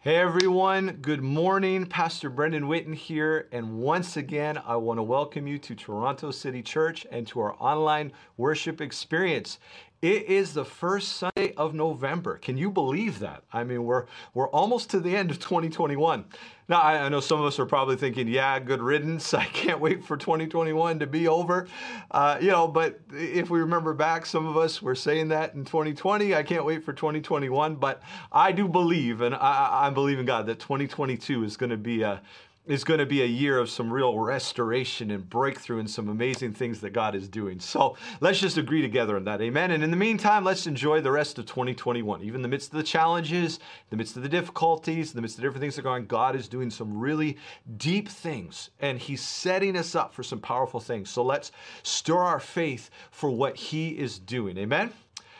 Hey everyone, good morning. Pastor Brendan Witten here, and once again, I want to welcome you to Toronto City Church and to our online worship experience. It is the first Sunday of November. Can you believe that? I mean, we're we're almost to the end of 2021. Now, I, I know some of us are probably thinking, "Yeah, good riddance. I can't wait for 2021 to be over." Uh, you know, but if we remember back, some of us were saying that in 2020. I can't wait for 2021, but I do believe, and I, I believe in God that 2022 is going to be a is going to be a year of some real restoration and breakthrough and some amazing things that God is doing. So let's just agree together on that. Amen. And in the meantime, let's enjoy the rest of 2021. Even in the midst of the challenges, in the midst of the difficulties, in the midst of different things that are going on, God is doing some really deep things and He's setting us up for some powerful things. So let's stir our faith for what He is doing. Amen.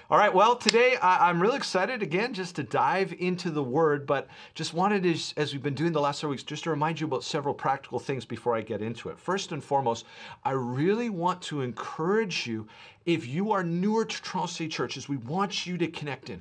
All right, well, today I, am really excited again just to dive into the Word, but just wanted to, as we've been doing the last several weeks, just to remind you about several practical things before I get into it. First and foremost, I really want to encourage you, if you are newer to Toronto City Churches, we want you to connect in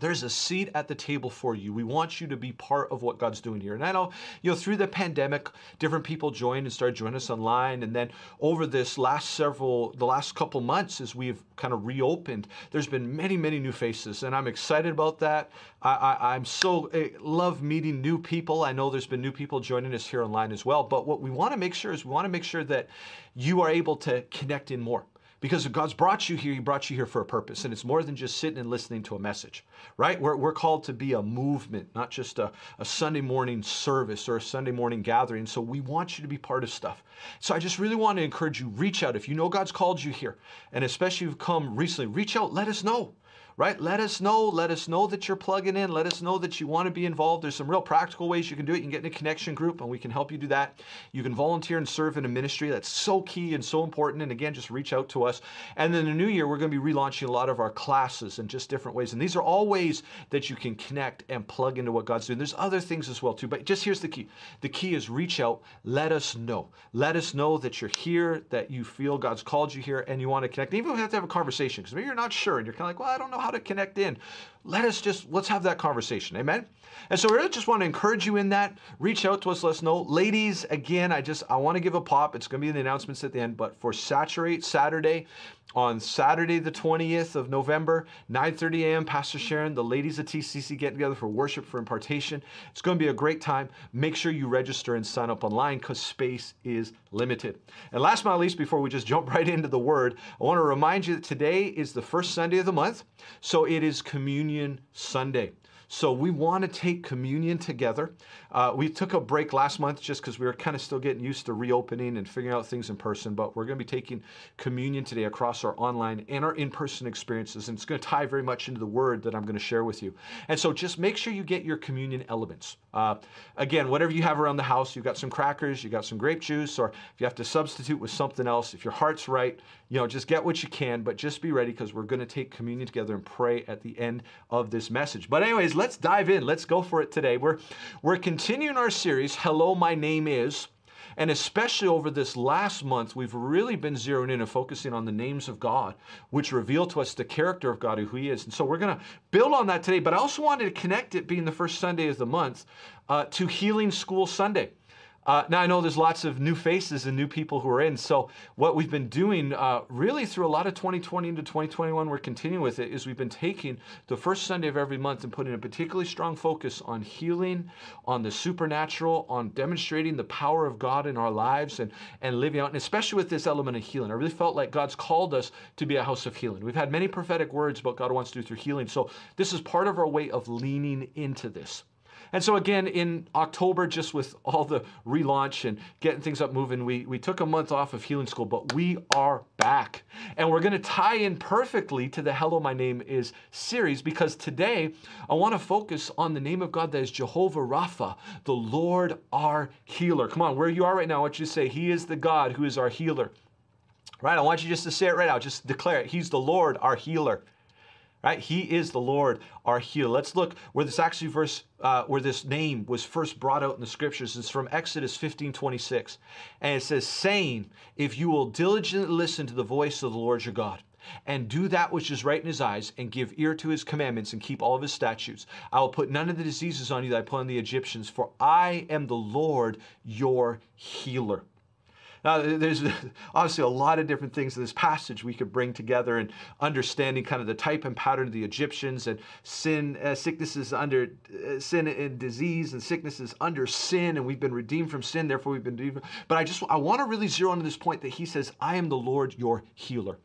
there's a seat at the table for you. We want you to be part of what God's doing here. And I know, you know, through the pandemic, different people joined and started joining us online. And then over this last several, the last couple months, as we've kind of reopened, there's been many, many new faces. And I'm excited about that. I, I, am so I love meeting new people. I know there's been new people joining us here online as well. But what we want to make sure is we want to make sure that you are able to connect in more because God's brought you here, He brought you here for a purpose. And it's more than just sitting and listening to a message, right? We're, we're called to be a movement, not just a, a Sunday morning service or a Sunday morning gathering. So we want you to be part of stuff. So I just really want to encourage you reach out. If you know God's called you here, and especially if you've come recently, reach out, let us know right? Let us know. Let us know that you're plugging in. Let us know that you want to be involved. There's some real practical ways you can do it. You can get in a connection group and we can help you do that. You can volunteer and serve in a ministry. That's so key and so important. And again, just reach out to us. And then the new year, we're going to be relaunching a lot of our classes in just different ways. And these are all ways that you can connect and plug into what God's doing. There's other things as well too, but just here's the key. The key is reach out. Let us know. Let us know that you're here, that you feel God's called you here and you want to connect. Even if we have to have a conversation, because maybe you're not sure and you're kind of like, well, I don't know how to connect in. Let us just, let's have that conversation. Amen? And so we really just want to encourage you in that. Reach out to us, let us know. Ladies, again, I just, I want to give a pop. It's going to be in the announcements at the end, but for Saturate Saturday, on Saturday the 20th of November, 9.30 a.m., Pastor Sharon, the ladies at TCC get together for worship, for impartation. It's going to be a great time. Make sure you register and sign up online because space is limited. And last but not least, before we just jump right into the word, I want to remind you that today is the first Sunday of the month, so it is Communion Sunday. So we want to take communion together. Uh, we took a break last month just because we were kind of still getting used to reopening and figuring out things in person, but we're going to be taking communion today across our online and our in person experiences. And it's going to tie very much into the word that I'm going to share with you. And so just make sure you get your communion elements. Uh, again, whatever you have around the house, you've got some crackers, you've got some grape juice, or if you have to substitute with something else, if your heart's right, you know, just get what you can, but just be ready because we're going to take communion together and pray at the end of this message. But anyways, let's dive in. Let's go for it today. We're we're continuing our series, Hello, my name is. And especially over this last month, we've really been zeroing in and focusing on the names of God, which reveal to us the character of God, who He is. And so we're going to build on that today. But I also wanted to connect it, being the first Sunday of the month, uh, to Healing School Sunday. Uh, now I know there's lots of new faces and new people who are in. So what we've been doing, uh, really through a lot of 2020 into 2021, we're continuing with it. Is we've been taking the first Sunday of every month and putting a particularly strong focus on healing, on the supernatural, on demonstrating the power of God in our lives and and living out, and especially with this element of healing. I really felt like God's called us to be a house of healing. We've had many prophetic words about God wants to do through healing. So this is part of our way of leaning into this. And so again, in October, just with all the relaunch and getting things up moving, we, we took a month off of healing school, but we are back. And we're going to tie in perfectly to the Hello, My Name is series because today I want to focus on the name of God that is Jehovah Rapha, the Lord our healer. Come on, where you are right now, I want you to say, He is the God who is our healer. Right? I want you just to say it right now. Just declare it. He's the Lord, our healer right? He is the Lord, our healer. Let's look where this actually verse, uh, where this name was first brought out in the scriptures. It's from Exodus 15, 26. And it says, saying, if you will diligently listen to the voice of the Lord your God, and do that which is right in his eyes, and give ear to his commandments, and keep all of his statutes. I will put none of the diseases on you that I put on the Egyptians, for I am the Lord your healer. Now, there's obviously a lot of different things in this passage we could bring together and understanding kind of the type and pattern of the Egyptians and sin, uh, sicknesses under uh, sin and disease, and sicknesses under sin, and we've been redeemed from sin, therefore we've been redeemed. But I just I want to really zero in on this point that he says, "I am the Lord your healer."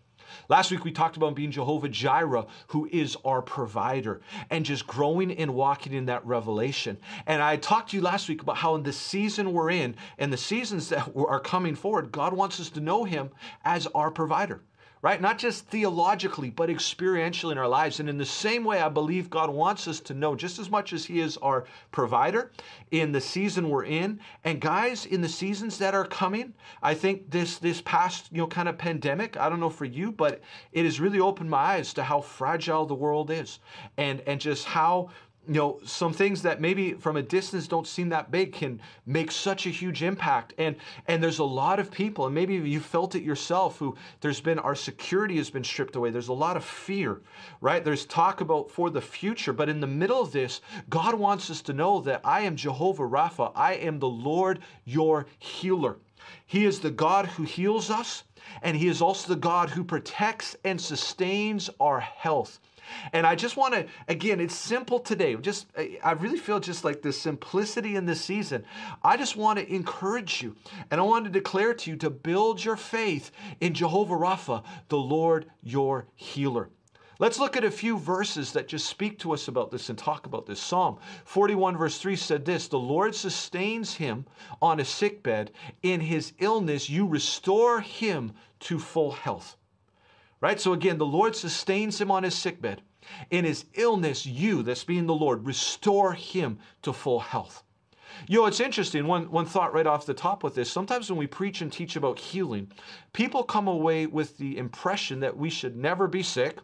Last week we talked about being Jehovah Jireh, who is our provider, and just growing and walking in that revelation. And I talked to you last week about how in the season we're in and the seasons that are coming forward, God wants us to know Him as our provider right? Not just theologically, but experientially in our lives. And in the same way, I believe God wants us to know just as much as He is our provider in the season we're in. And guys, in the seasons that are coming, I think this this past, you know, kind of pandemic, I don't know for you, but it has really opened my eyes to how fragile the world is and and just how you know some things that maybe from a distance don't seem that big can make such a huge impact. And and there's a lot of people and maybe you felt it yourself who there's been our security has been stripped away. There's a lot of fear right? There's talk about for the future but in the middle of this god wants us to know that i am jehovah rapha. I am the lord your healer. He is the god who heals us and he is also the god who protects and sustains our health and I just want to, again, it's simple today. Just, I really feel just like the simplicity in this season. I just want to encourage you and I want to declare to you to build your faith in Jehovah Rapha, the Lord your healer. Let's look at a few verses that just speak to us about this and talk about this. Psalm 41, verse 3 said this The Lord sustains him on a sickbed. In his illness, you restore him to full health. Right? So again, the Lord sustains him on his sickbed. In his illness, you, that's being the Lord, restore him to full health. You know, it's interesting. One, one thought right off the top with this sometimes when we preach and teach about healing, people come away with the impression that we should never be sick.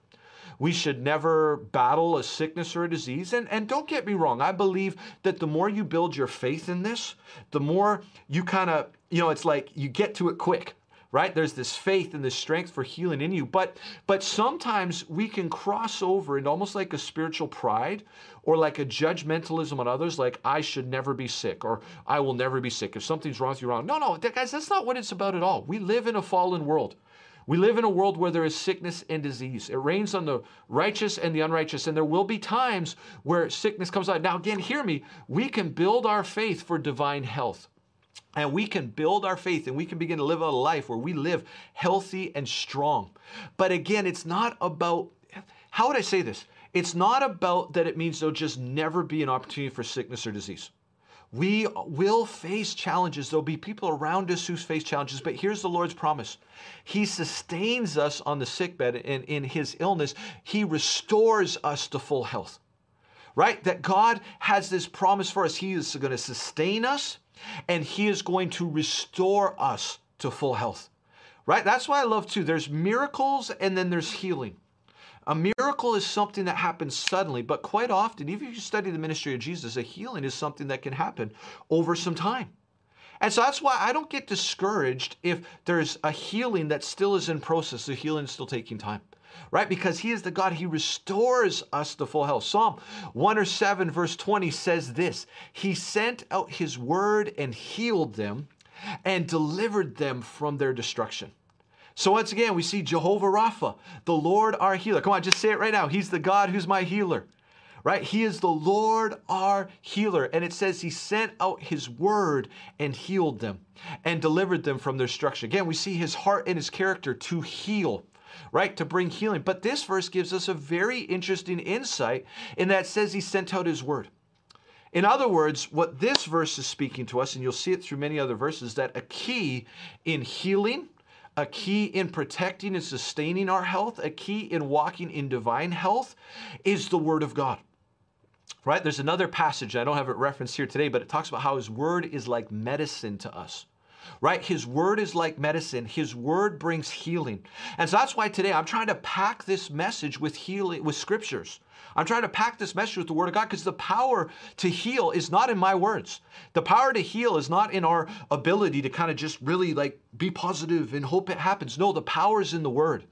We should never battle a sickness or a disease. And, and don't get me wrong, I believe that the more you build your faith in this, the more you kind of, you know, it's like you get to it quick right there's this faith and this strength for healing in you but but sometimes we can cross over into almost like a spiritual pride or like a judgmentalism on others like i should never be sick or i will never be sick if something's wrong with you wrong no no guys that's not what it's about at all we live in a fallen world we live in a world where there is sickness and disease. It rains on the righteous and the unrighteous, and there will be times where sickness comes out. Now, again, hear me. We can build our faith for divine health. And we can build our faith and we can begin to live a life where we live healthy and strong. But again, it's not about, how would I say this? It's not about that it means there'll just never be an opportunity for sickness or disease. We will face challenges. There'll be people around us who face challenges, but here's the Lord's promise He sustains us on the sickbed and in His illness, He restores us to full health. Right? That God has this promise for us. He is going to sustain us and He is going to restore us to full health. Right? That's why I love too. There's miracles and then there's healing. A miracle is something that happens suddenly, but quite often, even if you study the ministry of Jesus, a healing is something that can happen over some time. And so that's why I don't get discouraged if there's a healing that still is in process, the healing is still taking time right? Because he is the God, he restores us to full health. Psalm 107, verse 20 says this He sent out his word and healed them and delivered them from their destruction. So once again, we see Jehovah Rapha, the Lord our healer. Come on, just say it right now. He's the God who's my healer right? He is the Lord our healer. And it says he sent out his word and healed them and delivered them from their destruction. Again, we see his heart and his character to heal right? To bring healing. But this verse gives us a very interesting insight in that says he sent out his word. In other words, what this verse is speaking to us, and you'll see it through many other verses, that a key in healing, a key in protecting and sustaining our health, a key in walking in divine health is the Word of God. Right? There's another passage, I don't have it referenced here today, but it talks about how His Word is like medicine to us right? His word is like medicine. His word brings healing. And so that's why today I'm trying to pack this message with healing, with scriptures. I'm trying to pack this message with the word of God because the power to heal is not in my words. The power to heal is not in our ability to kind of just really like be positive and hope it happens. No, the power is in the word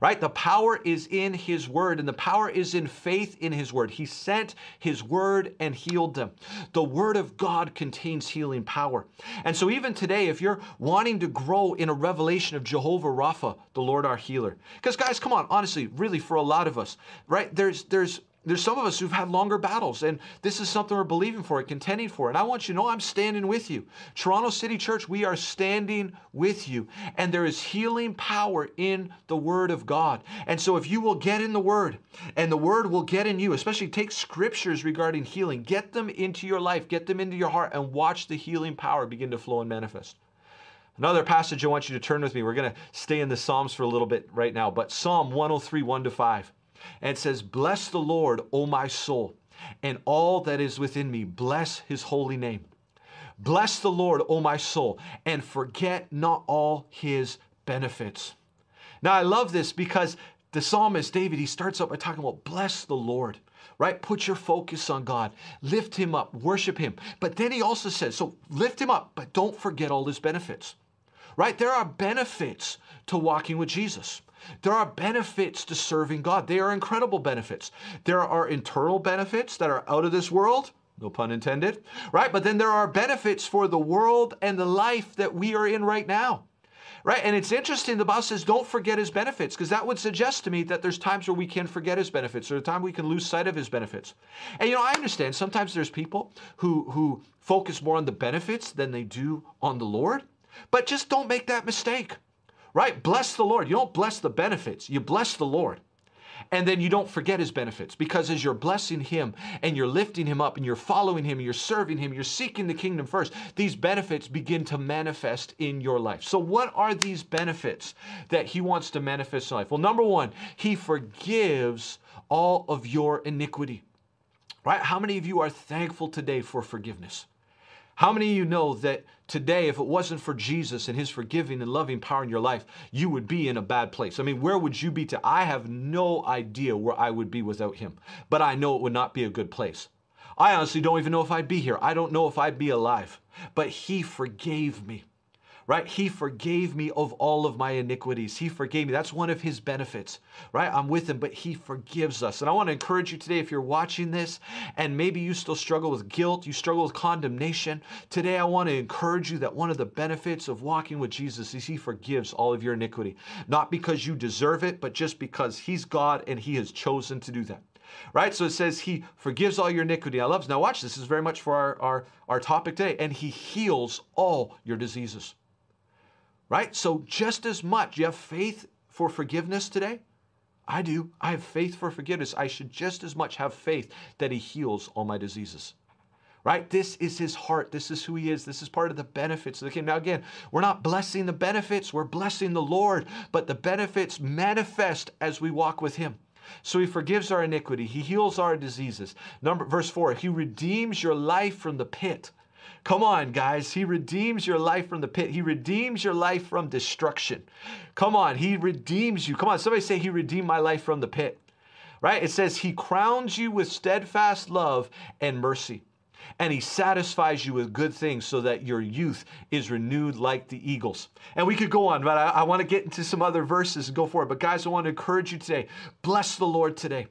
right? The power is in his word, and the power is in faith in his word. He sent his word and healed them. The word of God contains healing power. And so, even today, if you're wanting to grow in a revelation of Jehovah Rapha, the Lord our healer, because guys, come on, honestly, really, for a lot of us, right? There's there's there's some of us who've had longer battles, and this is something we're believing for and contending for. And I want you to know I'm standing with you. Toronto City Church, we are standing with you. And there is healing power in the Word of God. And so if you will get in the Word, and the Word will get in you, especially take scriptures regarding healing, get them into your life, get them into your heart, and watch the healing power begin to flow and manifest. Another passage I want you to turn with me. We're going to stay in the Psalms for a little bit right now, but Psalm 103, 1 to 5. And it says, Bless the Lord, O my soul, and all that is within me. Bless his holy name. Bless the Lord, O my soul, and forget not all his benefits. Now, I love this because the psalmist David, he starts out by talking about bless the Lord, right? Put your focus on God, lift him up, worship him. But then he also says, so lift him up, but don't forget all his benefits, right? There are benefits to walking with Jesus. There are benefits to serving God. They are incredible benefits. There are internal benefits that are out of this world, no pun intended, right? But then there are benefits for the world and the life that we are in right now. Right? And it's interesting, the Bible says, don't forget his benefits, because that would suggest to me that there's times where we can forget his benefits, or a time we can lose sight of his benefits. And you know, I understand sometimes there's people who who focus more on the benefits than they do on the Lord. But just don't make that mistake right? Bless the Lord. You don't bless the benefits, you bless the Lord. And then you don't forget his benefits because as you're blessing him and you're lifting him up and you're following him, you're serving him, you're seeking the kingdom first, these benefits begin to manifest in your life. So, what are these benefits that he wants to manifest in life? Well, number one, he forgives all of your iniquity. Right? How many of you are thankful today for forgiveness? How many of you know that today, if it wasn't for Jesus and his forgiving and loving power in your life, you would be in a bad place? I mean, where would you be to? I have no idea where I would be without him, but I know it would not be a good place. I honestly don't even know if I'd be here. I don't know if I'd be alive, but he forgave me right? He forgave me of all of my iniquities. He forgave me. That's one of his benefits, right? I'm with him, but he forgives us. And I want to encourage you today if you're watching this and maybe you still struggle with guilt, you struggle with condemnation, today I want to encourage you that one of the benefits of walking with Jesus is he forgives all of your iniquity. Not because you deserve it, but just because he's God and he has chosen to do that right? So it says he forgives all your iniquity. I love. Now watch, this is very much for our, our, our topic today. And he heals all your diseases right? So, just as much, you have faith for forgiveness today? I do. I have faith for forgiveness. I should just as much have faith that He heals all my diseases. Right? This is His heart. This is who He is. This is part of the benefits of the kingdom. Now, again, we're not blessing the benefits, we're blessing the Lord, but the benefits manifest as we walk with Him. So he forgives our iniquity. He heals our diseases. Number verse 4, he redeems your life from the pit. Come on, guys. He redeems your life from the pit. He redeems your life from destruction. Come on. He redeems you. Come on. Somebody say, He redeemed my life from the pit. Right? It says, He crowns you with steadfast love and mercy. And he satisfies you with good things so that your youth is renewed like the eagles. And we could go on, but I, I want to get into some other verses and go forward. But guys, I want to encourage you today. Bless the Lord today.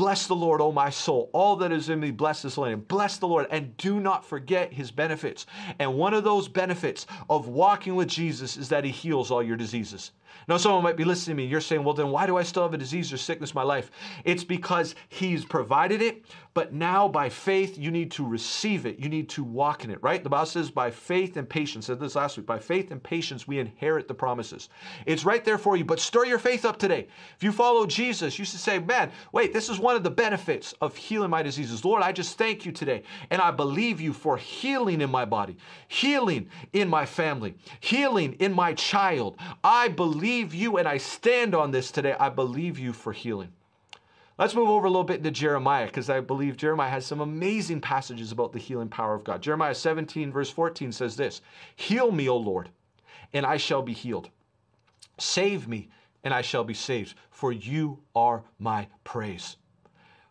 Bless the Lord, O my soul. All that is in me, bless his name. Bless the Lord and do not forget his benefits. And one of those benefits of walking with Jesus is that he heals all your diseases. Now, someone might be listening to me. You're saying, well, then why do I still have a disease or sickness in my life? It's because He's provided it, but now by faith, you need to receive it. You need to walk in it, right? The Bible says, by faith and patience, I said this last week, by faith and patience, we inherit the promises. It's right there for you, but stir your faith up today. If you follow Jesus, you should say, man, wait, this is one of the benefits of healing my diseases. Lord, I just thank you today, and I believe you for healing in my body, healing in my family, healing in my child. I believe believe you, and I stand on this today. I believe you for healing. Let's move over a little bit into Jeremiah because I believe Jeremiah has some amazing passages about the healing power of God. Jeremiah 17, verse 14 says this Heal me, O Lord, and I shall be healed. Save me, and I shall be saved, for you are my praise.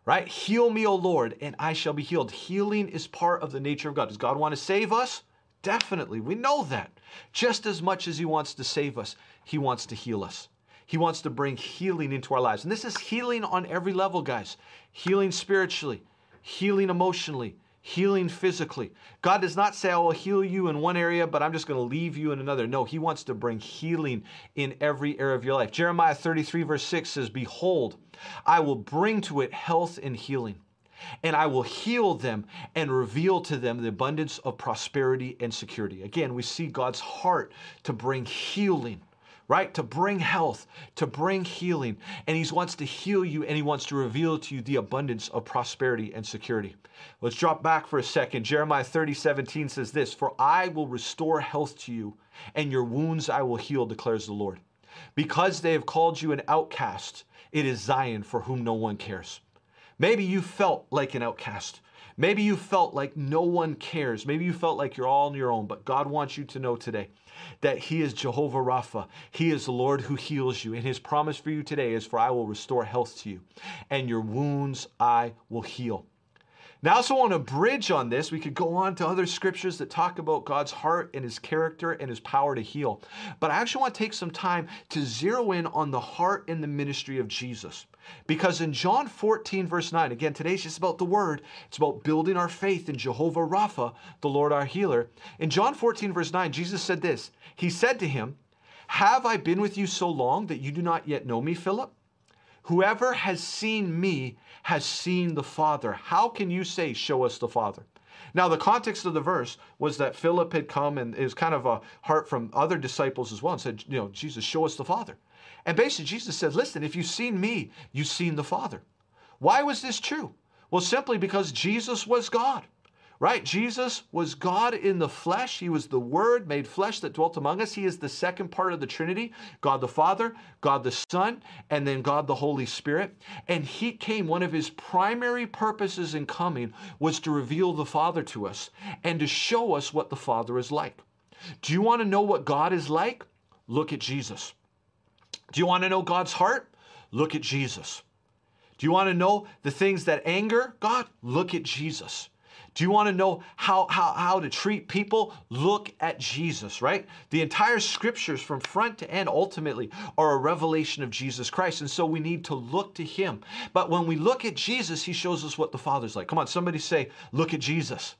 Right? Heal me, O Lord, and I shall be healed. Healing is part of the nature of God. Does God want to save us? Definitely. We know that. Just as much as He wants to save us, He wants to heal us. He wants to bring healing into our lives. And this is healing on every level, guys healing spiritually, healing emotionally, healing physically. God does not say, I will heal you in one area, but I'm just going to leave you in another. No, He wants to bring healing in every area of your life. Jeremiah 33, verse 6 says, Behold, I will bring to it health and healing and I will heal them and reveal to them the abundance of prosperity and security. Again, we see God's heart to bring healing right? To bring health, to bring healing. And He wants to heal you and He wants to reveal to you the abundance of prosperity and security. Let's drop back for a second. Jeremiah 30, 17 says this For I will restore health to you, and your wounds I will heal, declares the Lord. Because they have called you an outcast, it is Zion for whom no one cares. Maybe you felt like an outcast. Maybe you felt like no one cares. Maybe you felt like you're all on your own, but God wants you to know today that He is Jehovah Rapha. He is the Lord who heals you. And His promise for you today is, For I will restore health to you, and your wounds I will heal. Now, also want to bridge on this. We could go on to other scriptures that talk about God's heart and his character and his power to heal. But I actually want to take some time to zero in on the heart and the ministry of Jesus. Because in John 14, verse 9, again, today's just about the word. It's about building our faith in Jehovah Rapha, the Lord our healer. In John 14, verse 9, Jesus said this He said to him, Have I been with you so long that you do not yet know me, Philip? Whoever has seen me has seen the Father. How can you say, Show us the Father? Now, the context of the verse was that Philip had come and was kind of a heart from other disciples as well and said, You know, Jesus, show us the Father. And basically, Jesus said, Listen, if you've seen me, you've seen the Father. Why was this true? Well, simply because Jesus was God right? Jesus was God in the flesh. He was the Word made flesh that dwelt among us. He is the second part of the Trinity God the Father, God the Son, and then God the Holy Spirit. And He came, one of His primary purposes in coming was to reveal the Father to us and to show us what the Father is like. Do you want to know what God is like? Look at Jesus. Do you want to know God's heart? Look at Jesus. Do you want to know the things that anger God? Look at Jesus. Do you want to know how, how, how to treat people? Look at Jesus, right? The entire scriptures from front to end ultimately are a revelation of Jesus Christ. And so we need to look to him. But when we look at Jesus, he shows us what the Father's like. Come on, somebody say, look at Jesus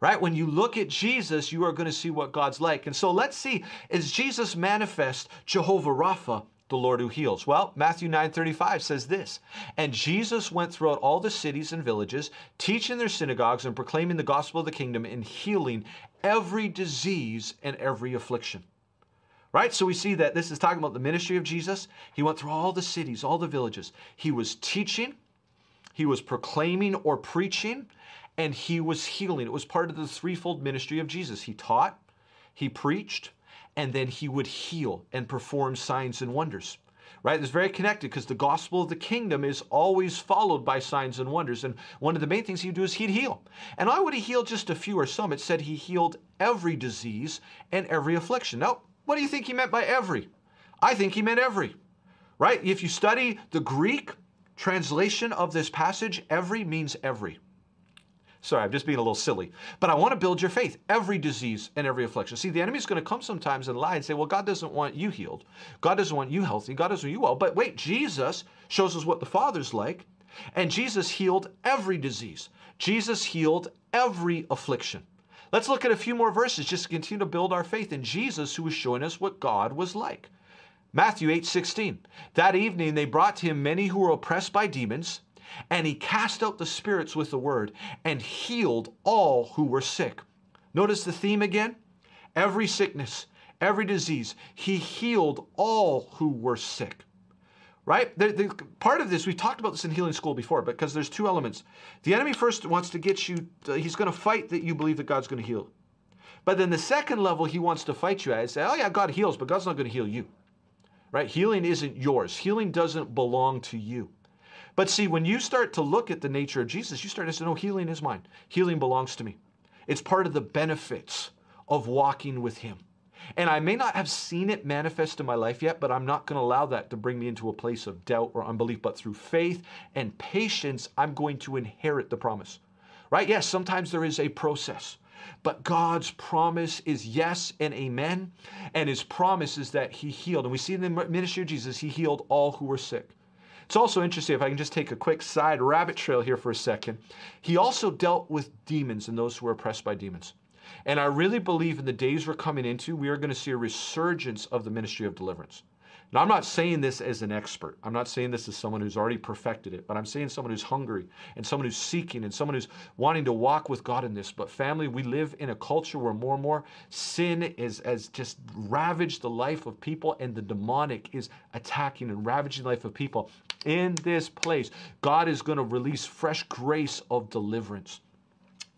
right? When you look at Jesus, you are going to see what God's like. And so let's see, is Jesus manifest Jehovah Rapha the Lord who heals? Well, Matthew 9:35 says this, and Jesus went throughout all the cities and villages, teaching their synagogues and proclaiming the gospel of the kingdom and healing every disease and every affliction. Right? So we see that this is talking about the ministry of Jesus. He went through all the cities, all the villages. He was teaching, he was proclaiming or preaching, and he was healing. It was part of the threefold ministry of Jesus. He taught, he preached, and then he would heal and perform signs and wonders. Right? It's very connected because the gospel of the kingdom is always followed by signs and wonders. And one of the main things he'd do is he'd heal. And why would he heal just a few or some? It said he healed every disease and every affliction. Now, what do you think he meant by every? I think he meant every. Right? If you study the Greek translation of this passage, every means every. Sorry, I'm just being a little silly. But I want to build your faith, every disease and every affliction. See, the enemy's going to come sometimes and lie and say, well, God doesn't want you healed. God doesn't want you healthy. God doesn't want you well. But wait, Jesus shows us what the Father's like. And Jesus healed every disease. Jesus healed every affliction. Let's look at a few more verses just to continue to build our faith in Jesus who was showing us what God was like. Matthew 8 16. That evening they brought to him many who were oppressed by demons and he cast out the spirits with the word and healed all who were sick. Notice the theme again? Every sickness, every disease, he healed all who were sick. Right? The, the, part of this, we talked about this in healing school before, because there's two elements. The enemy first wants to get you, to, he's going to fight that you believe that God's going to heal. But then the second level he wants to fight you at is say, oh yeah, God heals, but God's not going to heal you. Right? Healing isn't yours. Healing doesn't belong to you. But see, when you start to look at the nature of Jesus, you start to say, no, healing is mine. Healing belongs to me. It's part of the benefits of walking with Him. And I may not have seen it manifest in my life yet, but I'm not going to allow that to bring me into a place of doubt or unbelief. But through faith and patience, I'm going to inherit the promise. Right? Yes, sometimes there is a process. but God's promise is yes and amen. And his promise is that he healed. And we see in the ministry of Jesus, he healed all who were sick. It's also interesting, if I can just take a quick side rabbit trail here for a second. He also dealt with demons and those who were oppressed by demons. And I really believe in the days we're coming into, we are going to see a resurgence of the ministry of deliverance. Now, I'm not saying this as an expert. I'm not saying this as someone who's already perfected it, but I'm saying someone who's hungry and someone who's seeking and someone who's wanting to walk with God in this. But, family, we live in a culture where more and more sin is, has just ravaged the life of people, and the demonic is attacking and ravaging the life of people. In this place, God is going to release fresh grace of deliverance.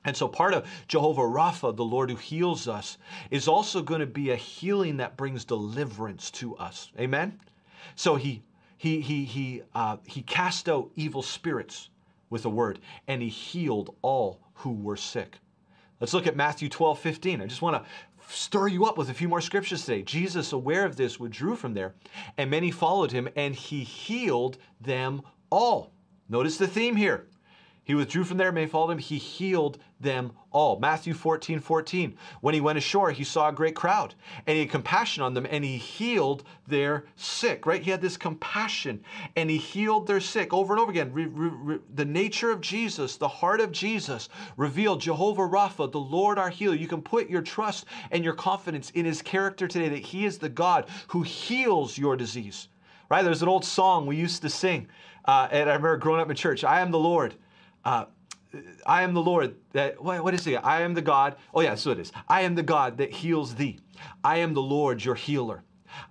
And so part of Jehovah Rapha, the Lord who heals us, is also going to be a healing that brings deliverance to us. Amen. So he he he he uh, he cast out evil spirits with a word, and he healed all who were sick. Let's look at Matthew 12, 15. I just want to stir you up with a few more scriptures today. Jesus, aware of this, withdrew from there, and many followed him, and he healed them all. Notice the theme here. He withdrew from there, many followed him. He healed them all. Matthew 14, 14. When he went ashore, he saw a great crowd and he had compassion on them and he healed their sick, right? He had this compassion and he healed their sick over and over again. Re, re, re, the nature of Jesus, the heart of Jesus revealed Jehovah Rapha, the Lord our healer. You can put your trust and your confidence in his character today that he is the God who heals your disease, right? There's an old song we used to sing. Uh, and I remember growing up in church, I am the Lord uh, I am the Lord that, what, is it? I am the God. Oh, yeah, so it is. I am the God that heals thee. I am the Lord, your healer.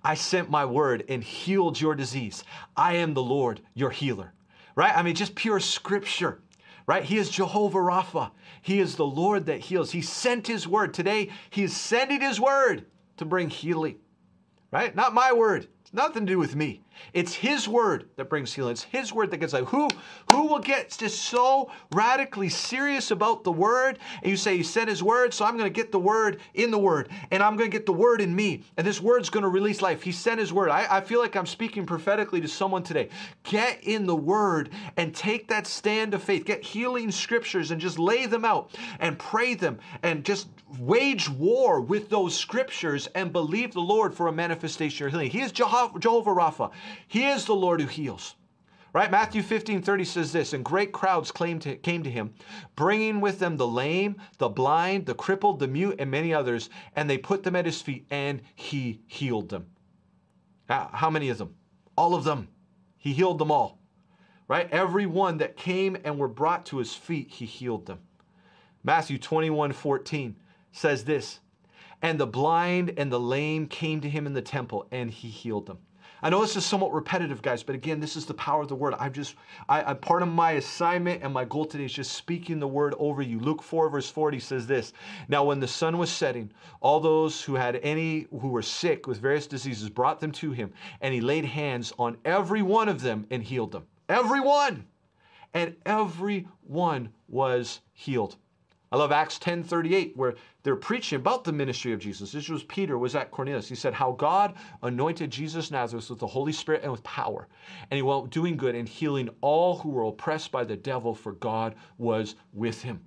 I sent my word and healed your disease. I am the Lord, your healer. Right? I mean, just pure scripture. Right? He is Jehovah Rapha. He is the Lord that heals. He sent his word. Today, he is sending his word to bring healing. Right? Not my word. It's nothing to do with me. It's His word that brings healing. It's His word that gets like who who will get just so radically serious about the word? And you say He sent His word, so I'm going to get the word in the word, and I'm going to get the word in me, and this word's going to release life. He sent His word. I, I feel like I'm speaking prophetically to someone today. Get in the word and take that stand of faith. Get healing scriptures and just lay them out and pray them and just wage war with those scriptures and believe the Lord for a manifestation of healing. He is Jehovah, Jehovah Rapha. He is the Lord who heals. Right? Matthew 15 30 says this, and great crowds came to, came to him, bringing with them the lame, the blind, the crippled, the mute, and many others, and they put them at his feet, and he healed them. Ah, how many of them? All of them. He healed them all. Right? Every one that came and were brought to his feet, he healed them. Matthew 21 14 says this, and the blind and the lame came to him in the temple, and he healed them. I know this is somewhat repetitive, guys, but again, this is the power of the word. I'm just, I, I part of my assignment and my goal today is just speaking the word over you. Luke 4, verse 40 says this Now, when the sun was setting, all those who had any who were sick with various diseases brought them to him, and he laid hands on every one of them and healed them. Every one! And every one was healed. I love Acts 10:38 where they're preaching about the ministry of Jesus. This was Peter was at Cornelius. He said how God anointed Jesus Nazareth with the Holy Spirit and with power. And he went doing good and healing all who were oppressed by the devil for God was with him.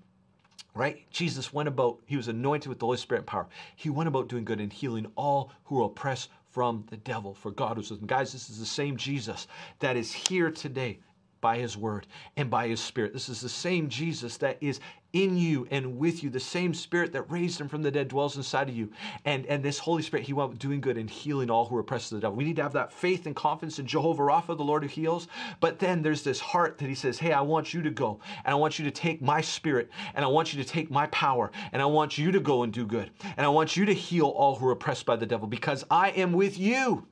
Right? Jesus went about, he was anointed with the Holy Spirit and power. He went about doing good and healing all who were oppressed from the devil, for God was with him. Guys, this is the same Jesus that is here today by his word and by his spirit. This is the same Jesus that is in you and with you. The same spirit that raised him from the dead dwells inside of you. And, and this Holy Spirit, he went doing good and healing all who are oppressed of the devil. We need to have that faith and confidence in Jehovah Rapha, the Lord who heals. But then there's this heart that he says, Hey, I want you to go and I want you to take my spirit and I want you to take my power and I want you to go and do good. And I want you to heal all who are oppressed by the devil because I am with you.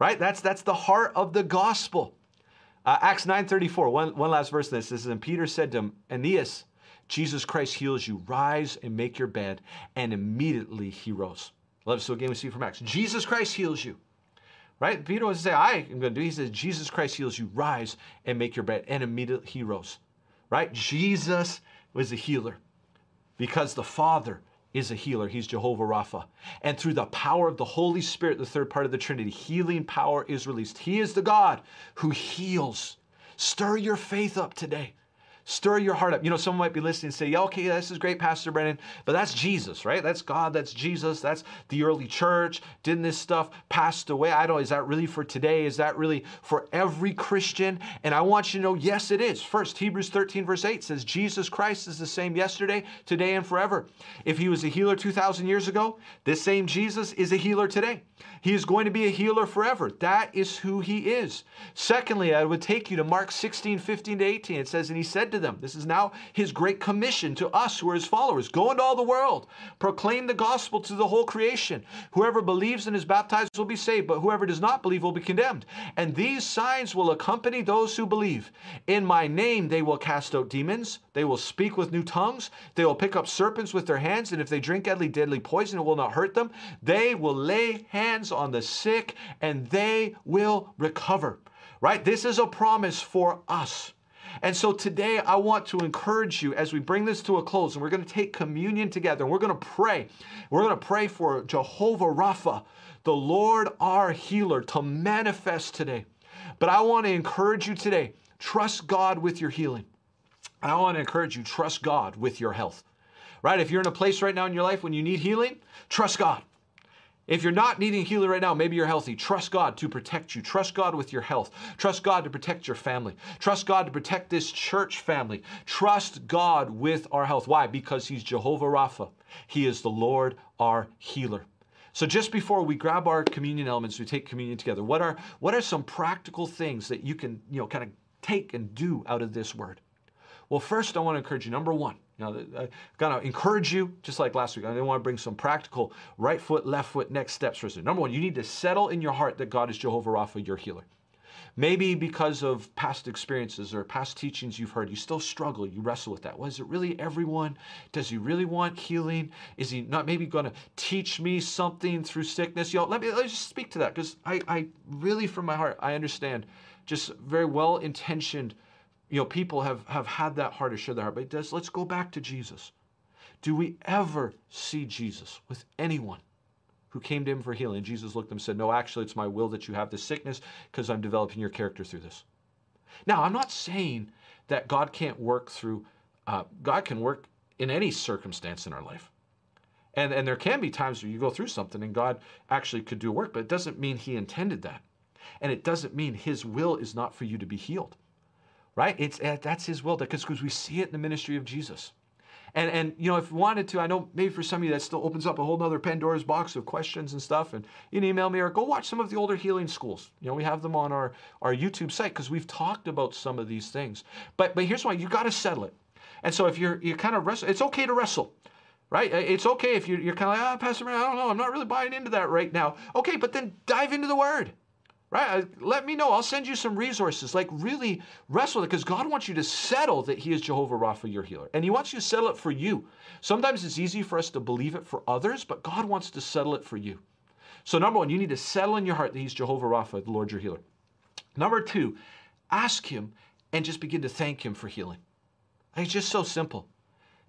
Right? That's that's the heart of the gospel. Uh, Acts 9.34, one, one last verse in this. This is, and Peter said to him, Aeneas, Jesus Christ heals you. Rise and make your bed. And immediately he rose. Love so again we see from Acts. Jesus Christ heals you. Right? Peter was to say, I am going to do. He says, Jesus Christ heals you. Rise and make your bed. And immediately he rose. Right? Jesus was a healer because the Father is a healer. He's Jehovah Rapha. And through the power of the Holy Spirit, the third part of the Trinity, healing power is released. He is the God who heals. Stir your faith up today. Stir your heart up. You know, someone might be listening and say, yeah, okay, this is great, Pastor Brendan, but that's Jesus, right? That's God, that's Jesus, that's the early church. Didn't this stuff passed away? I don't, is that really for today? Is that really for every Christian? And I want you to know, yes, it is. First, Hebrews 13, verse 8 says, Jesus Christ is the same yesterday, today, and forever. If he was a healer 2,000 years ago, this same Jesus is a healer today. He is going to be a healer forever. That is who he is. Secondly, I would take you to Mark 16, 15 to 18. It says, And he said to them, This is now his great commission to us who are his followers go into all the world, proclaim the gospel to the whole creation. Whoever believes and is baptized will be saved, but whoever does not believe will be condemned. And these signs will accompany those who believe. In my name they will cast out demons, they will speak with new tongues, they will pick up serpents with their hands, and if they drink deadly, deadly poison, it will not hurt them. They will lay hands on the sick, and they will recover right? This is a promise for us. And so today I want to encourage you as we bring this to a close and we're going to take communion together and we're going to pray. We're going to pray for Jehovah Rapha, the Lord our healer, to manifest today. But I want to encourage you today trust God with your healing. I want to encourage you trust God with your health. Right? If you're in a place right now in your life when you need healing, trust God. If you're not needing healing right now, maybe you're healthy. Trust God to protect you. Trust God with your health. Trust God to protect your family. Trust God to protect this church family. Trust God with our health. Why? Because He's Jehovah Rapha. He is the Lord our healer. So just before we grab our communion elements, we take communion together. What are what are some practical things that you can, you know, kind of take and do out of this word? Well, first I want to encourage you. Number now, I'm to encourage you, just like last week, I want to bring some practical right foot, left foot, next steps for you. Number one, you need to settle in your heart that God is Jehovah Rapha, your healer. Maybe because of past experiences or past teachings you've heard, you still struggle, you wrestle with that. Was it really everyone? Does he really want healing? Is he not maybe going to teach me something through sickness? Know, let me, let me just speak to that because I, I really, from my heart, I understand just very well intentioned you know, people have, have had that heart to share their heart, but it does, let's go back to Jesus. Do we ever see Jesus with anyone who came to him for healing? Jesus looked at them and said, No, actually, it's my will that you have this sickness because I'm developing your character through this. Now, I'm not saying that God can't work through, uh, God can work in any circumstance in our life. And, and there can be times where you go through something and God actually could do work, but it doesn't mean He intended that. And it doesn't mean His will is not for you to be healed right? It's uh, that's His will because we see it in the ministry of Jesus. And, and you know, if you wanted to, I know maybe for some of you that still opens up a whole other Pandora's box of questions and stuff. And you can email me or go watch some of the older healing schools. You know, we have them on our, our YouTube site because we've talked about some of these things. But but here's why you got to settle it. And so if you're you kind of wrestle, it's okay to wrestle. Right? It's okay if you're, you're kind of like, ah, oh, Pastor Man, I don't know. I'm not really buying into that right now. Okay, but then dive into the word right? Uh, let me know. I'll send you some resources. Like really wrestle it because God wants you to settle that He is Jehovah Rapha, your healer. And He wants you to settle it for you. Sometimes it's easy for us to believe it for others, but God wants to settle it for you. So, number one, you need to settle in your heart that He's Jehovah Rapha, the Lord your healer. Number two, ask Him and just begin to thank Him for healing. It's just so simple.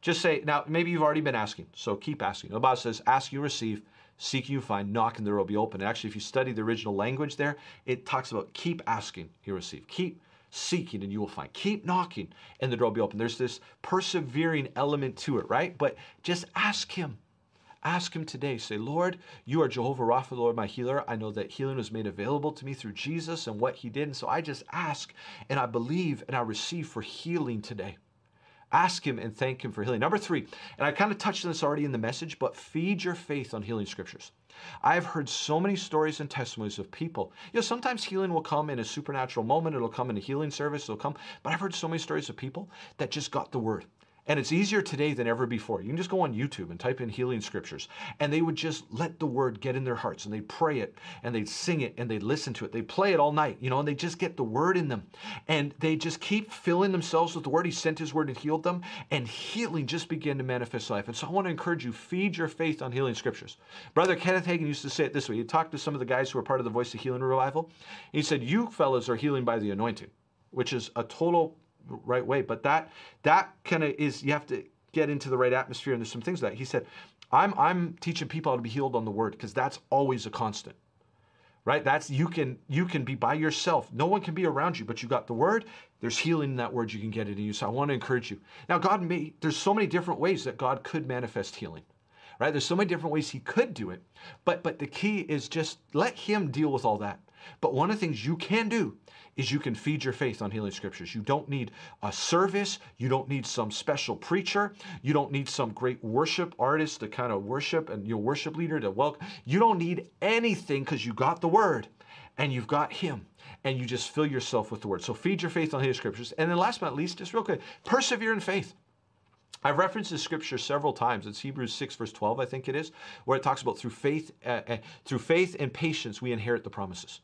Just say, now, maybe you've already been asking, so keep asking. The Bible says, ask, you receive Seek you find, knock and the door will be open. actually, if you study the original language there, it talks about keep asking, you receive. Keep seeking and you will find. Keep knocking and the door will be open. There's this persevering element to it, right? But just ask him. Ask him today. Say, Lord, you are Jehovah Rapha, Lord, my healer. I know that healing was made available to me through Jesus and what he did. And so I just ask and I believe and I receive for healing today. Ask Him and thank Him for healing. Number three, and I kind of touched on this already in the message, but feed your faith on healing scriptures. I've heard so many stories and testimonies of people. You know, sometimes healing will come in a supernatural moment, it'll come in a healing service, it'll come, but I've heard so many stories of people that just got the word. And it's easier today than ever before. You can just go on YouTube and type in healing scriptures, and they would just let the word get in their hearts, and they'd pray it, and they'd sing it, and they'd listen to it. They'd play it all night, you know, and they just get the word in them. And they just keep filling themselves with the word. He sent his word and healed them, and healing just began to manifest life. And so I want to encourage you, feed your faith on healing scriptures. Brother Kenneth Hagin used to say it this way. He talked to some of the guys who were part of the Voice of Healing revival. He said, You fellas are healing by the anointing, which is a total right way. But that that kind of is you have to get into the right atmosphere, and there's some things that. He said. I'm I'm teaching people how to be healed on the word because that's always a constant. right? That's you can you can be by yourself. No one can be around you but you got the word. There's healing in that word you can get it in you. So i want to encourage you. Now god may there's so many different ways that god could manifest healing right? There's so many different ways he could do it but but the key is just let him deal with all that but one of the things you can do is you can feed your faith on healing scriptures. You don't need a service. You don't need some special preacher. You don't need some great worship artist to kind of worship and your worship leader to welcome. You don't need anything because you got the word and you've got him and you just fill yourself with the word. So feed your faith on healing scriptures. And then last but not least, just real quick, persevere in faith. I've referenced this scripture several times. It's Hebrews 6 verse 12, I think it is, where it talks about through faith, uh, uh, through faith and patience, we inherit the promises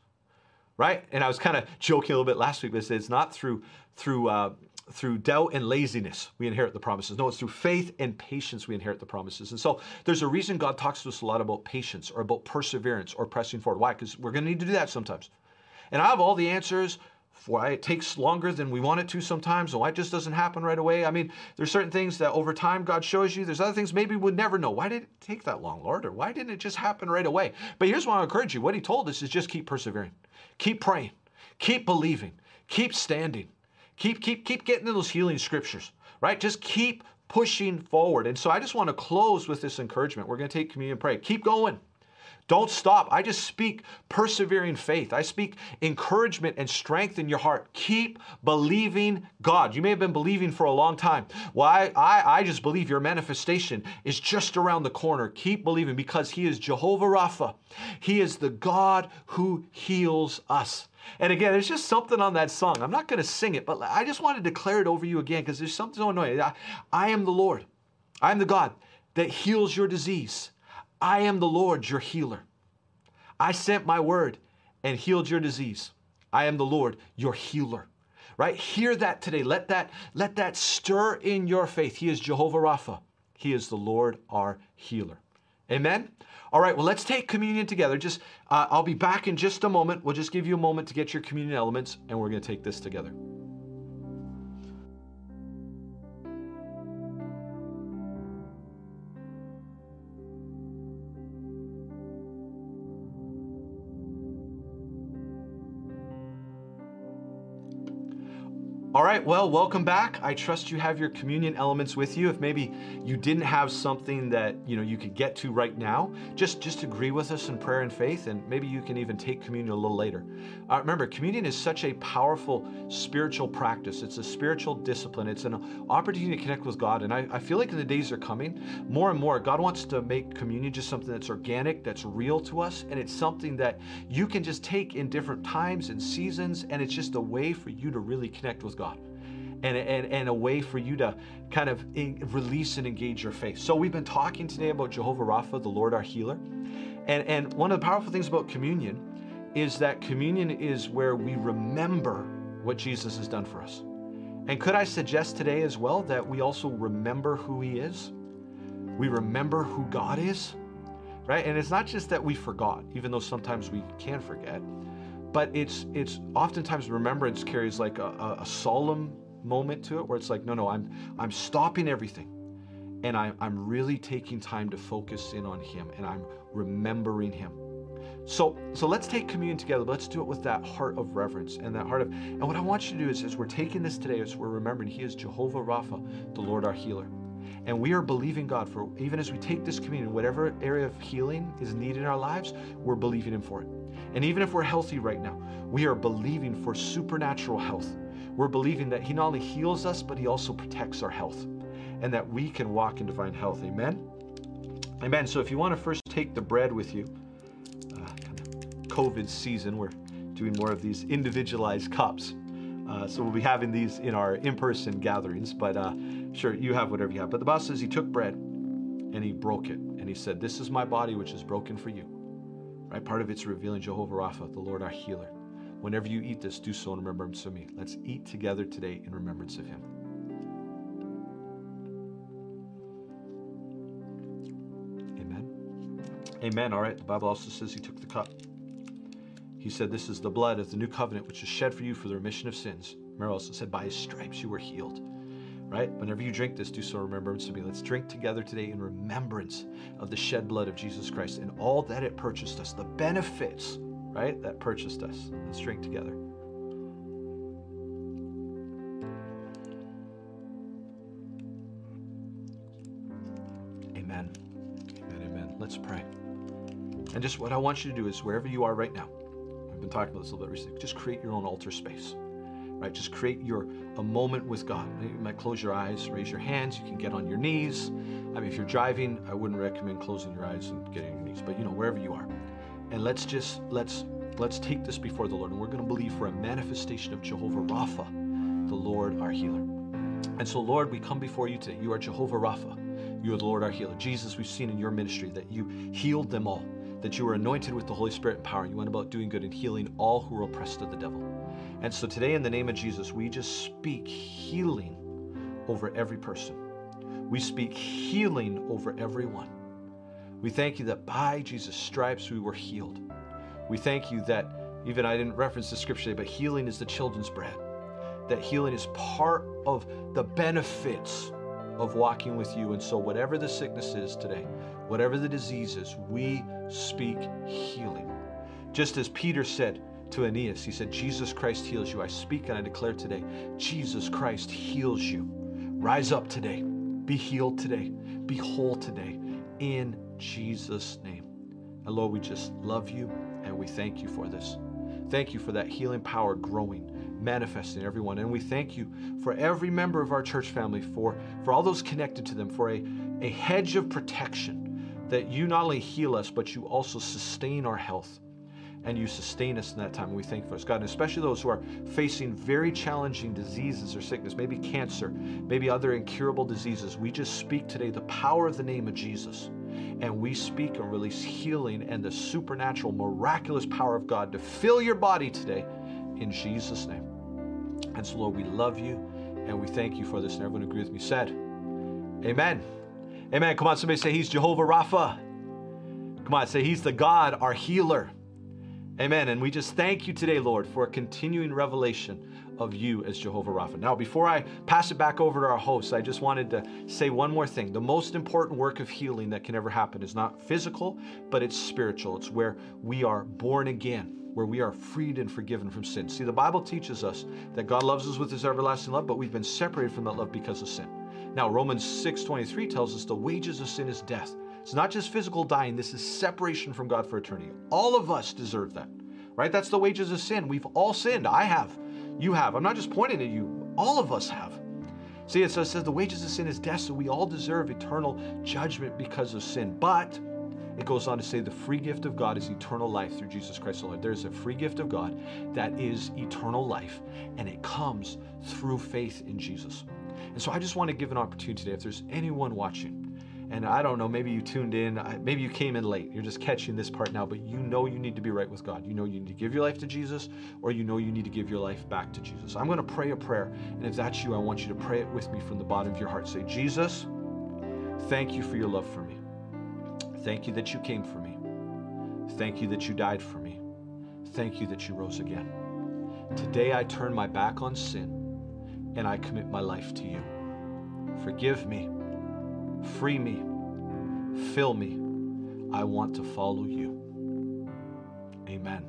right? And I was kind of joking a little bit last week, but it's not through through uh, through doubt and laziness we inherit the promises. No, it's through faith and patience we inherit the promises. And so there's a reason God talks to us a lot about patience or about perseverance or pressing forward. Why? Because we're going to need to do that sometimes. And I have all the answers why it takes longer than we want it to sometimes, and why it just doesn't happen right away. I mean, there's certain things that over time God shows you. There's other things maybe we'd never know. Why did it take that long, Lord? Or why didn't it just happen right away? But here's what I encourage you. What he told us is just keep persevering. Keep praying. Keep believing. Keep standing. Keep, keep, keep getting to those healing scriptures, right? Just keep pushing forward. And so I just want to close with this encouragement. We're going to take communion and pray. Keep going. Don't stop. I just speak persevering faith. I speak encouragement and strength in your heart. Keep believing God. You may have been believing for a long time. Well, I, I, I just believe your manifestation is just around the corner. Keep believing because He is Jehovah Rapha. He is the God who heals us. And again, there's just something on that song. I'm not going to sing it, but I just want to declare it over you again because there's something so annoying. I, I am the Lord. I am the God that heals your disease. I am the Lord, your healer. I sent my word and healed your disease. I am the Lord, your healer. Right? Hear that today. Let that let that stir in your faith. He is Jehovah Rapha. He is the Lord our healer. Amen. All right, well, let's take communion together. Just uh, I'll be back in just a moment. We'll just give you a moment to get your communion elements and we're going to take this together. All right, well, welcome back. I trust you have your communion elements with you. If maybe you didn't have something that, you know, you could get to right now, just just agree with us in prayer and faith and maybe you can even take communion a little later. Uh, remember, communion is such a powerful spiritual practice. It's a spiritual discipline. It's an opportunity to connect with God. And I, I feel like in the days are coming, more and more, God wants to make communion just something that's organic, that's real to us, and it's something that you can just take in different times and seasons, and it's just a way for you to really connect with God and, and, and a way for you to kind of release and engage your faith. So we've been talking today about Jehovah Rapha, the Lord our healer. And, and one of the powerful things about communion is that communion is where we remember what Jesus has done for us. And could I suggest today as well that we also remember who he is? We remember who God is, right? And it's not just that we forgot, even though sometimes we can forget, but it's it's oftentimes remembrance carries like a, a, a solemn moment to it where it's like, no, no, I'm I'm stopping everything. And I, I'm really taking time to focus in on him and I'm remembering him. So, so let's take communion together. Let's do it with that heart of reverence and that heart of. And what I want you to do is, as we're taking this today, as we're remembering, He is Jehovah Rapha, the Lord our healer, and we are believing God for even as we take this communion, whatever area of healing is needed in our lives, we're believing Him for it. And even if we're healthy right now, we are believing for supernatural health we're believing that He not only heals us, but He also protects our health and that we can walk in divine health. Amen? Amen. So if you want to first take the bread with you, uh, COVID season, we're doing more of these individualized cups. Uh, so we'll be having these in our in-person gatherings, but uh, sure, you have whatever you have. But the Bible says he took bread and he broke it, and he said, "This is my body, which is broken for you." Right? Part of it's revealing Jehovah Rapha, the Lord our healer. Whenever you eat this, do so in remembrance of me. Let's eat together today in remembrance of him. Amen. Amen. All right. The Bible also says he took the cup. He said, This is the blood of the new covenant, which is shed for you for the remission of sins. Remember also said, By his stripes you were healed. Right? Whenever you drink this, do so in remembrance of me. Let's drink together today in remembrance of the shed blood of Jesus Christ and all that it purchased us, the benefits right? That purchased us. Let's drink together. Amen. Amen. Amen. Let's pray. And just what I want you to do is wherever you are right now, we've been talking about this a little bit recently, just create your own altar space. Right? Just create your a moment with God. You might close your eyes, raise your hands, you can get on your knees. I mean, if you're driving, I wouldn't recommend closing your eyes and getting on your knees, but you know, wherever you are. And let's just let's let's take this before the Lord, and we're going to believe for a manifestation of Jehovah Rapha, the Lord our healer. And so, Lord, we come before you today. You are Jehovah Rapha. You are the Lord our healer. Jesus, we've seen in your ministry that you healed them all, that you were anointed with the Holy Spirit and power. You went about doing good and healing all who were oppressed of the devil. And so today, in the name of Jesus, we just speak healing over every person. We speak healing over everyone. We thank you that by Jesus' stripes we were healed. We thank you that, even I didn't reference the scripture today, but healing is the children's bread. That healing is part of the benefits of walking with you. And so, whatever the sickness is today, whatever the disease is, we speak healing. Just as Peter said to Aeneas, he said, Jesus Christ heals you. I speak and I declare today, Jesus Christ heals you. Rise up today. Be healed today. Be whole today. In Jesus' name. And Lord, we just love you and we thank you for this. Thank you for that healing power growing, manifesting everyone. And we thank you for every member of our church family, for, for all those connected to them, for a, a hedge of protection that you not only heal us, but you also sustain our health and you sustain us in that time. We thank you for us, God, and especially those who are facing very challenging diseases or sickness, maybe cancer, maybe other incurable diseases. We just speak today the power of the name of Jesus and we speak and release healing and the supernatural, miraculous power of God to fill your body today in Jesus' name. And so, Lord, we love you and we thank you for this. And everyone agree with me said, Amen. Amen. Come on, somebody say, He's Jehovah Rapha. Come on, say, He's the God, our healer. Amen. And we just thank you today, Lord, for a continuing revelation of you as Jehovah Rapha. Now, before I pass it back over to our hosts, I just wanted to say one more thing. The most important work of healing that can ever happen is not physical, but it's spiritual. It's where we are born again where we are freed and forgiven from sin. See, the Bible teaches us that God loves us with his everlasting love, but we've been separated from that love because of sin. Now, Romans 6:23 tells us the wages of sin is death. It's not just physical dying, this is separation from God for eternity. All of us deserve that. Right? That's the wages of sin. We've all sinned. I have. You have. I'm not just pointing at you. All of us have. See, it says the wages of sin is death, so we all deserve eternal judgment because of sin. But it goes on to say the free gift of God is eternal life through Jesus Christ the Lord. There's a free gift of God that is eternal life, and it comes through faith in Jesus. And so I just want to give an opportunity today. If there's anyone watching, and I don't know, maybe you tuned in, maybe you came in late. You're just catching this part now, but you know you need to be right with God. You know you need to give your life to Jesus, or you know you need to give your life back to Jesus. I'm going to pray a prayer, and if that's you, I want you to pray it with me from the bottom of your heart. Say, Jesus, thank you for your love for me. Thank you that you came for me. Thank you that you died for me. Thank you that you rose again. Today I turn my back on sin and I commit my life to you. Forgive me Free me. Fill me. I want to follow you. Amen.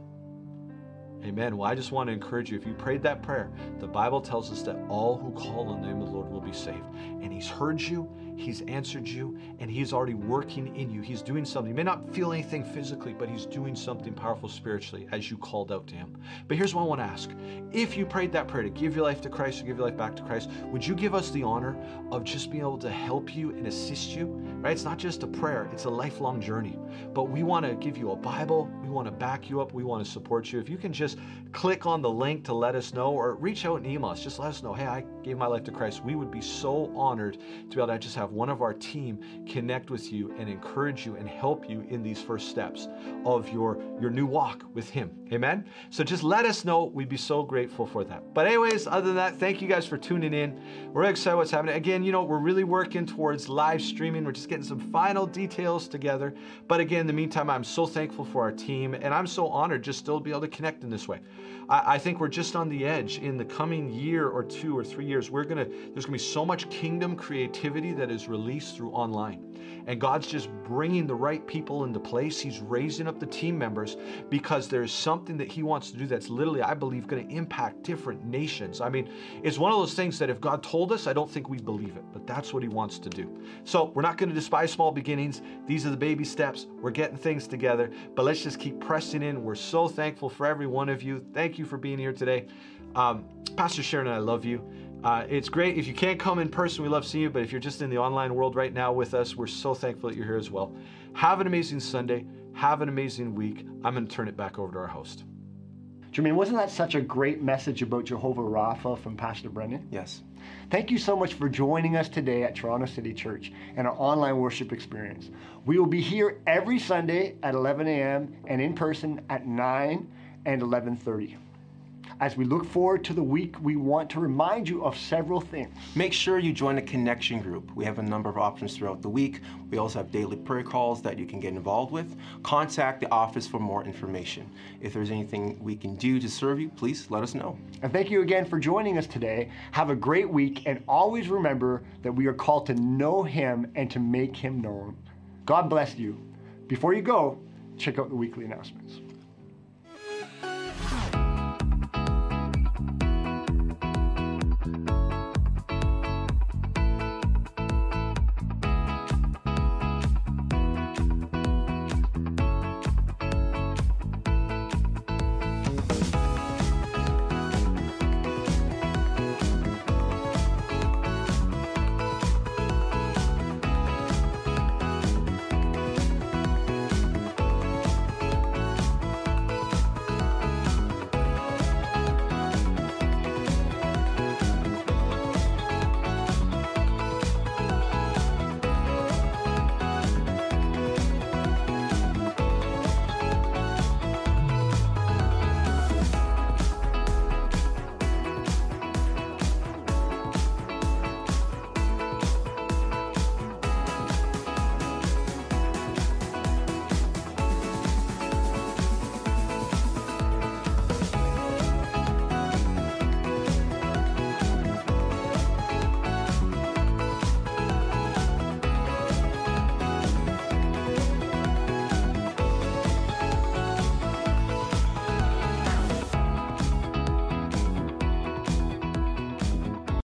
Amen. Well, I just want to encourage you if you prayed that prayer, the Bible tells us that all who call on the name of the Lord will be saved. And He's heard you, He's answered you, and He's already working in you. He's doing something. You may not feel anything physically, but He's doing something powerful spiritually as you called out to Him. But here's what I want to ask if you prayed that prayer to give your life to Christ or give your life back to Christ, would you give us the honor of just being able to help you and assist you? Right? It's not just a prayer, it's a lifelong journey. But we want to give you a Bible, we want to back you up, we want to support you. If you can just click on the link to let us know or reach out and email us, just let us know, hey, I gave my life to Christ. We would be so honored to be able to just have one of our team connect with you and encourage you and help you in these first steps of your, your new walk with Him. Amen? So just let us know. We'd be so grateful for that. But, anyways, other than that, thank you guys for tuning in. We're excited what's happening. Again, you know, we're really working towards live streaming. We're just getting some final details together. But again, in the meantime, I'm so thankful for our team and I'm so honored just still to be able to connect in this way. I, I think we're just on the edge in the coming year or two or three years years, we're gonna there's gonna be so much kingdom creativity that is released through online. And God's just bringing the right people into place. He's raising up the team members because there's something that He wants to do that's literally, I believe, going to impact different nations. I mean, it's one of those things that if God told us, I don't think we'd believe it, but that's what He wants to do. So we're not going to despise small beginnings. These are the baby steps. We're getting things together, but let's just keep pressing in. We're so thankful for every one of you. Thank you for being here today. Um, Pastor Sharon I love you. Uh, it's great. If you can't come in person, we love seeing you. But if you're just in the online world right now with us, we're so thankful that you're here as well. Have an amazing Sunday. Have an amazing week. I'm going to turn it back over to our host. Jermaine, wasn't that such a great message about Jehovah Rapha from Pastor Brendan? Yes. Thank you so much for joining us today at Toronto City Church and our online worship experience. We will be here every Sunday at 11 a.m. and in person at 9 and 11:30. As we look forward to the week, we want to remind you of several things. Make sure you join a connection group. We have a number of options throughout the week. We also have daily prayer calls that you can get involved with. Contact the office for more information. If there's anything we can do to serve you, please let us know. And thank you again for joining us today. Have a great week and always remember that we are called to know Him and to make Him known. God bless you. Before you go, check out the weekly announcements.